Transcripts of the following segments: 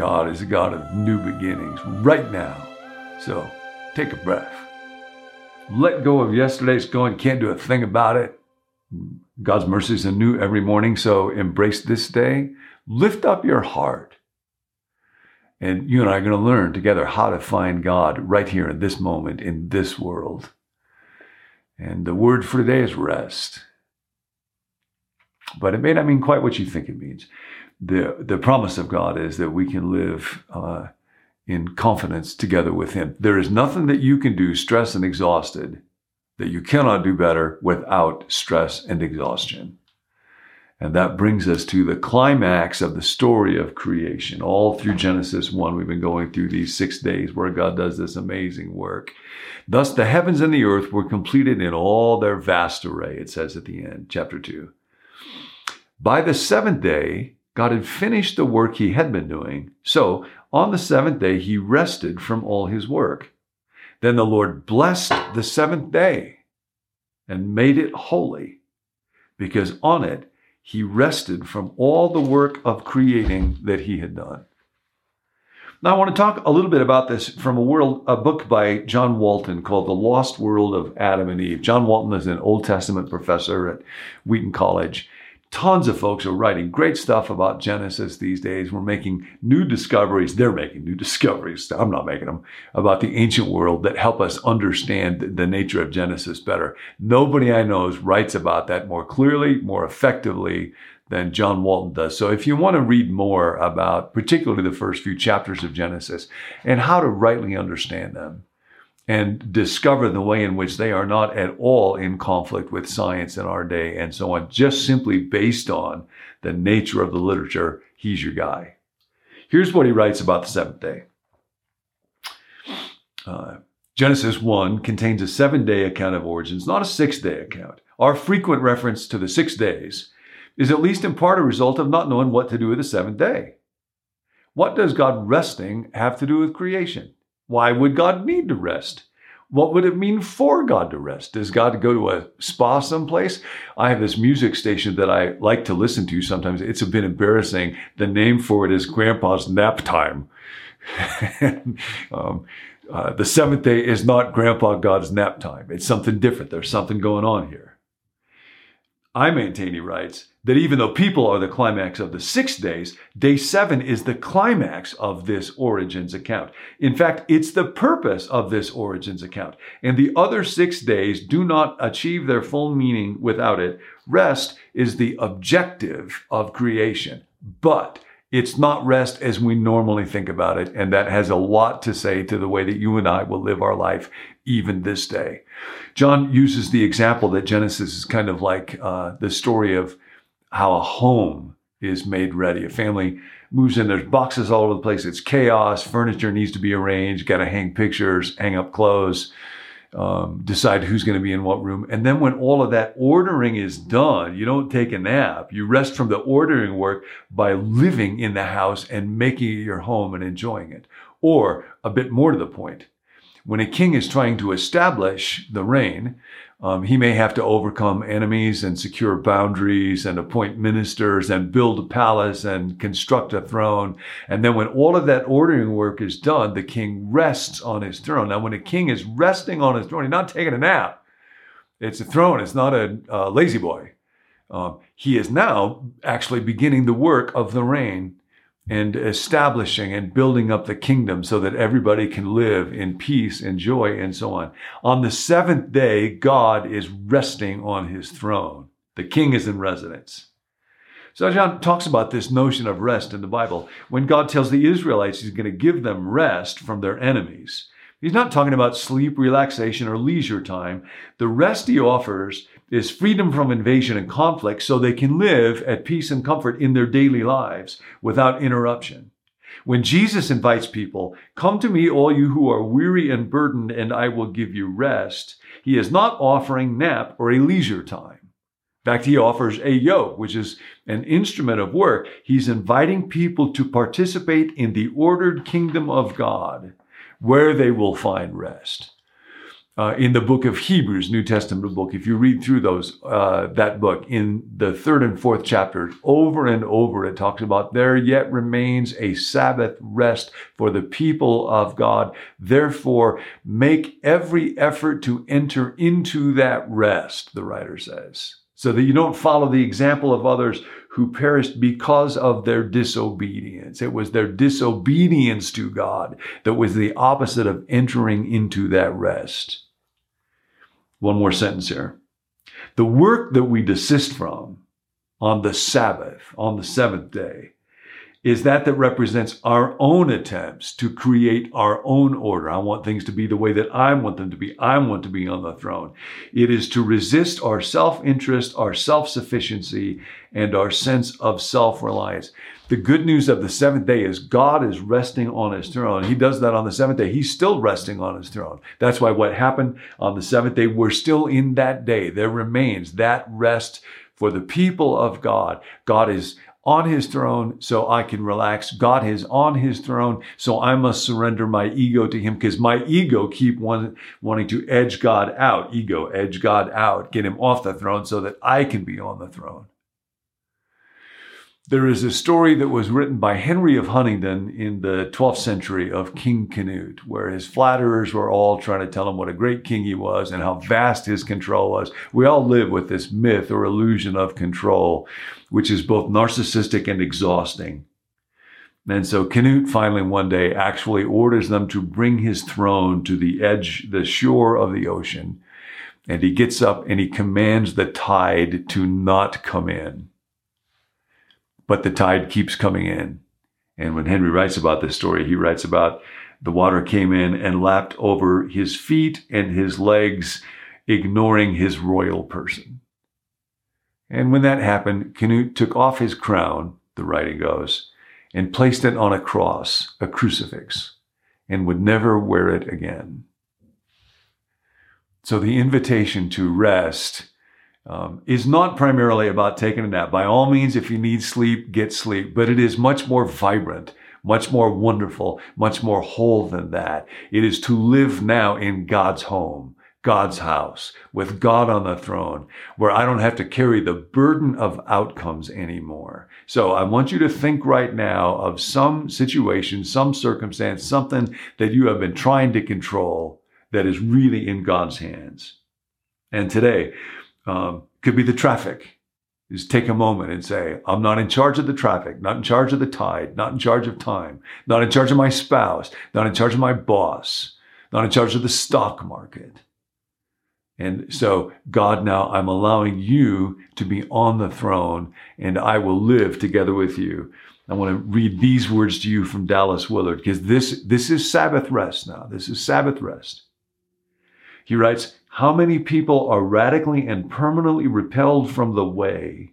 God is a God of new beginnings right now. So take a breath. Let go of yesterday's going, can't do a thing about it. God's mercies are new every morning, so embrace this day. Lift up your heart. And you and I are going to learn together how to find God right here in this moment, in this world. And the word for today is rest. But it may not mean quite what you think it means. The, the promise of God is that we can live uh, in confidence together with Him. There is nothing that you can do, stressed and exhausted, that you cannot do better without stress and exhaustion. And that brings us to the climax of the story of creation. All through Genesis 1, we've been going through these six days where God does this amazing work. Thus, the heavens and the earth were completed in all their vast array, it says at the end, chapter 2. By the seventh day, God had finished the work he had been doing. So, on the seventh day, he rested from all his work. Then the Lord blessed the seventh day and made it holy, because on it he rested from all the work of creating that he had done. Now, I want to talk a little bit about this from a world, a book by John Walton called The Lost World of Adam and Eve. John Walton is an Old Testament professor at Wheaton College tons of folks are writing great stuff about Genesis these days. We're making new discoveries. They're making new discoveries. I'm not making them about the ancient world that help us understand the nature of Genesis better. Nobody I know writes about that more clearly, more effectively than John Walton does. So if you want to read more about particularly the first few chapters of Genesis and how to rightly understand them, and discover the way in which they are not at all in conflict with science in our day and so on, just simply based on the nature of the literature. He's your guy. Here's what he writes about the seventh day. Uh, Genesis 1 contains a seven day account of origins, not a six day account. Our frequent reference to the six days is at least in part a result of not knowing what to do with the seventh day. What does God resting have to do with creation? Why would God need to rest? What would it mean for God to rest? Does God go to a spa someplace? I have this music station that I like to listen to sometimes. It's a bit embarrassing. The name for it is Grandpa's Nap Time. um, uh, the seventh day is not Grandpa God's nap time. It's something different. There's something going on here. I maintain, he writes, that even though people are the climax of the six days, day seven is the climax of this origins account. In fact, it's the purpose of this origins account. And the other six days do not achieve their full meaning without it. Rest is the objective of creation. But it's not rest as we normally think about it. And that has a lot to say to the way that you and I will live our life even this day. John uses the example that Genesis is kind of like uh, the story of how a home is made ready. A family moves in, there's boxes all over the place. It's chaos. Furniture needs to be arranged. Got to hang pictures, hang up clothes, um, decide who's going to be in what room. And then when all of that ordering is done, you don't take a nap. You rest from the ordering work by living in the house and making it your home and enjoying it. Or a bit more to the point, when a king is trying to establish the reign, um, he may have to overcome enemies and secure boundaries and appoint ministers and build a palace and construct a throne. And then when all of that ordering work is done, the king rests on his throne. Now, when a king is resting on his throne, he's not taking a nap. It's a throne. It's not a, a lazy boy. Um, he is now actually beginning the work of the reign and establishing and building up the kingdom so that everybody can live in peace and joy and so on. On the seventh day, God is resting on his throne. The king is in residence. So John talks about this notion of rest in the Bible. When God tells the Israelites he's going to give them rest from their enemies, he's not talking about sleep, relaxation, or leisure time. The rest he offers is freedom from invasion and conflict so they can live at peace and comfort in their daily lives without interruption. When Jesus invites people, come to me, all you who are weary and burdened, and I will give you rest, he is not offering nap or a leisure time. In fact, he offers a yoke, which is an instrument of work. He's inviting people to participate in the ordered kingdom of God where they will find rest. Uh, in the book of Hebrews, New Testament book, if you read through those, uh, that book in the third and fourth chapters, over and over, it talks about there yet remains a Sabbath rest for the people of God. Therefore, make every effort to enter into that rest, the writer says, so that you don't follow the example of others who perished because of their disobedience. It was their disobedience to God that was the opposite of entering into that rest. One more sentence here. The work that we desist from on the Sabbath, on the seventh day, is that that represents our own attempts to create our own order. I want things to be the way that I want them to be. I want to be on the throne. It is to resist our self-interest, our self-sufficiency, and our sense of self-reliance. The good news of the seventh day is God is resting on his throne. He does that on the seventh day. He's still resting on his throne. That's why what happened on the seventh day, we're still in that day. There remains that rest for the people of God. God is on his throne so I can relax. God is on his throne, so I must surrender my ego to him because my ego keep one, wanting to edge God out. Ego, edge God out, get him off the throne so that I can be on the throne. There is a story that was written by Henry of Huntingdon in the 12th century of King Canute, where his flatterers were all trying to tell him what a great king he was and how vast his control was. We all live with this myth or illusion of control, which is both narcissistic and exhausting. And so Canute finally one day actually orders them to bring his throne to the edge, the shore of the ocean. And he gets up and he commands the tide to not come in but the tide keeps coming in. And when Henry writes about this story, he writes about the water came in and lapped over his feet and his legs, ignoring his royal person. And when that happened, Canute took off his crown, the writing goes, and placed it on a cross, a crucifix, and would never wear it again. So the invitation to rest um, is not primarily about taking a nap. By all means, if you need sleep, get sleep, but it is much more vibrant, much more wonderful, much more whole than that. It is to live now in God's home. God's house with God on the throne where I don't have to carry the burden of outcomes anymore. So I want you to think right now of some situation, some circumstance, something that you have been trying to control that is really in God's hands. And today, um, could be the traffic. Is take a moment and say, I'm not in charge of the traffic, not in charge of the tide, not in charge of time, not in charge of my spouse, not in charge of my boss, not in charge of the stock market. And so, God, now I'm allowing you to be on the throne and I will live together with you. I want to read these words to you from Dallas Willard because this, this is Sabbath rest now. This is Sabbath rest. He writes, how many people are radically and permanently repelled from the way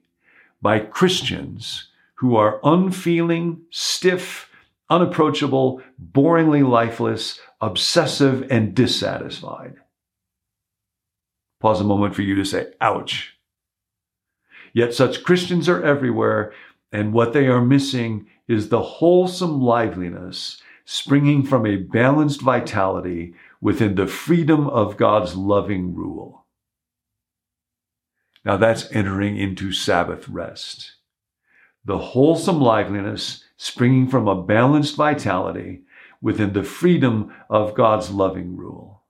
by Christians who are unfeeling, stiff, unapproachable, boringly lifeless, obsessive, and dissatisfied? Pause a moment for you to say, ouch. Yet such Christians are everywhere, and what they are missing is the wholesome liveliness springing from a balanced vitality within the freedom of God's loving rule. Now that's entering into Sabbath rest. The wholesome liveliness springing from a balanced vitality within the freedom of God's loving rule.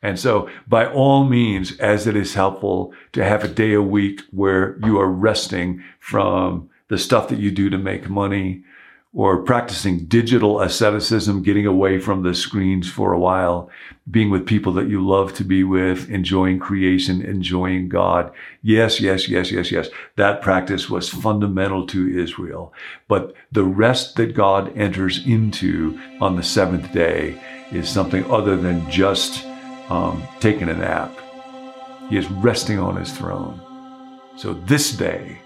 And so, by all means, as it is helpful to have a day a week where you are resting from the stuff that you do to make money, or practicing digital asceticism, getting away from the screens for a while, being with people that you love to be with, enjoying creation, enjoying God. Yes, yes, yes, yes, yes. That practice was fundamental to Israel. But the rest that God enters into on the seventh day is something other than just um, taking a nap. He is resting on his throne. So this day,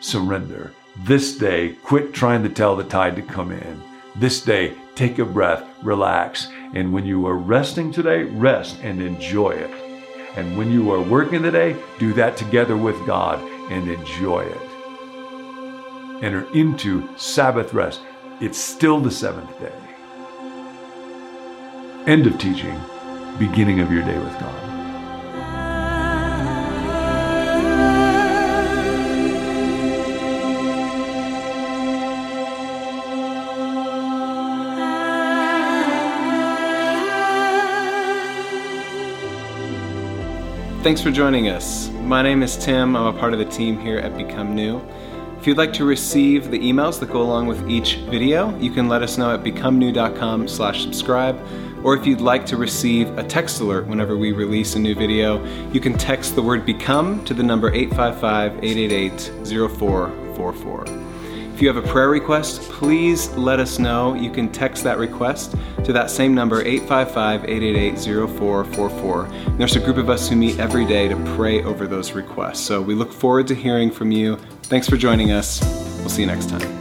surrender this day, quit trying to tell the tide to come in. This day, take a breath, relax. And when you are resting today, rest and enjoy it. And when you are working today, do that together with God and enjoy it. Enter into Sabbath rest. It's still the seventh day. End of teaching. beginning of your day with God. Thanks for joining us. My name is Tim. I'm a part of the team here at Become New. If you'd like to receive the emails that go along with each video, you can let us know at becomenew.com slash subscribe. Or if you'd like to receive a text alert whenever we release a new video, you can text the word become to the number 855-888-0444. If you have a prayer request, please let us know. You can text that request to that same number, 855 888 0444. There's a group of us who meet every day to pray over those requests. So we look forward to hearing from you. Thanks for joining us. We'll see you next time.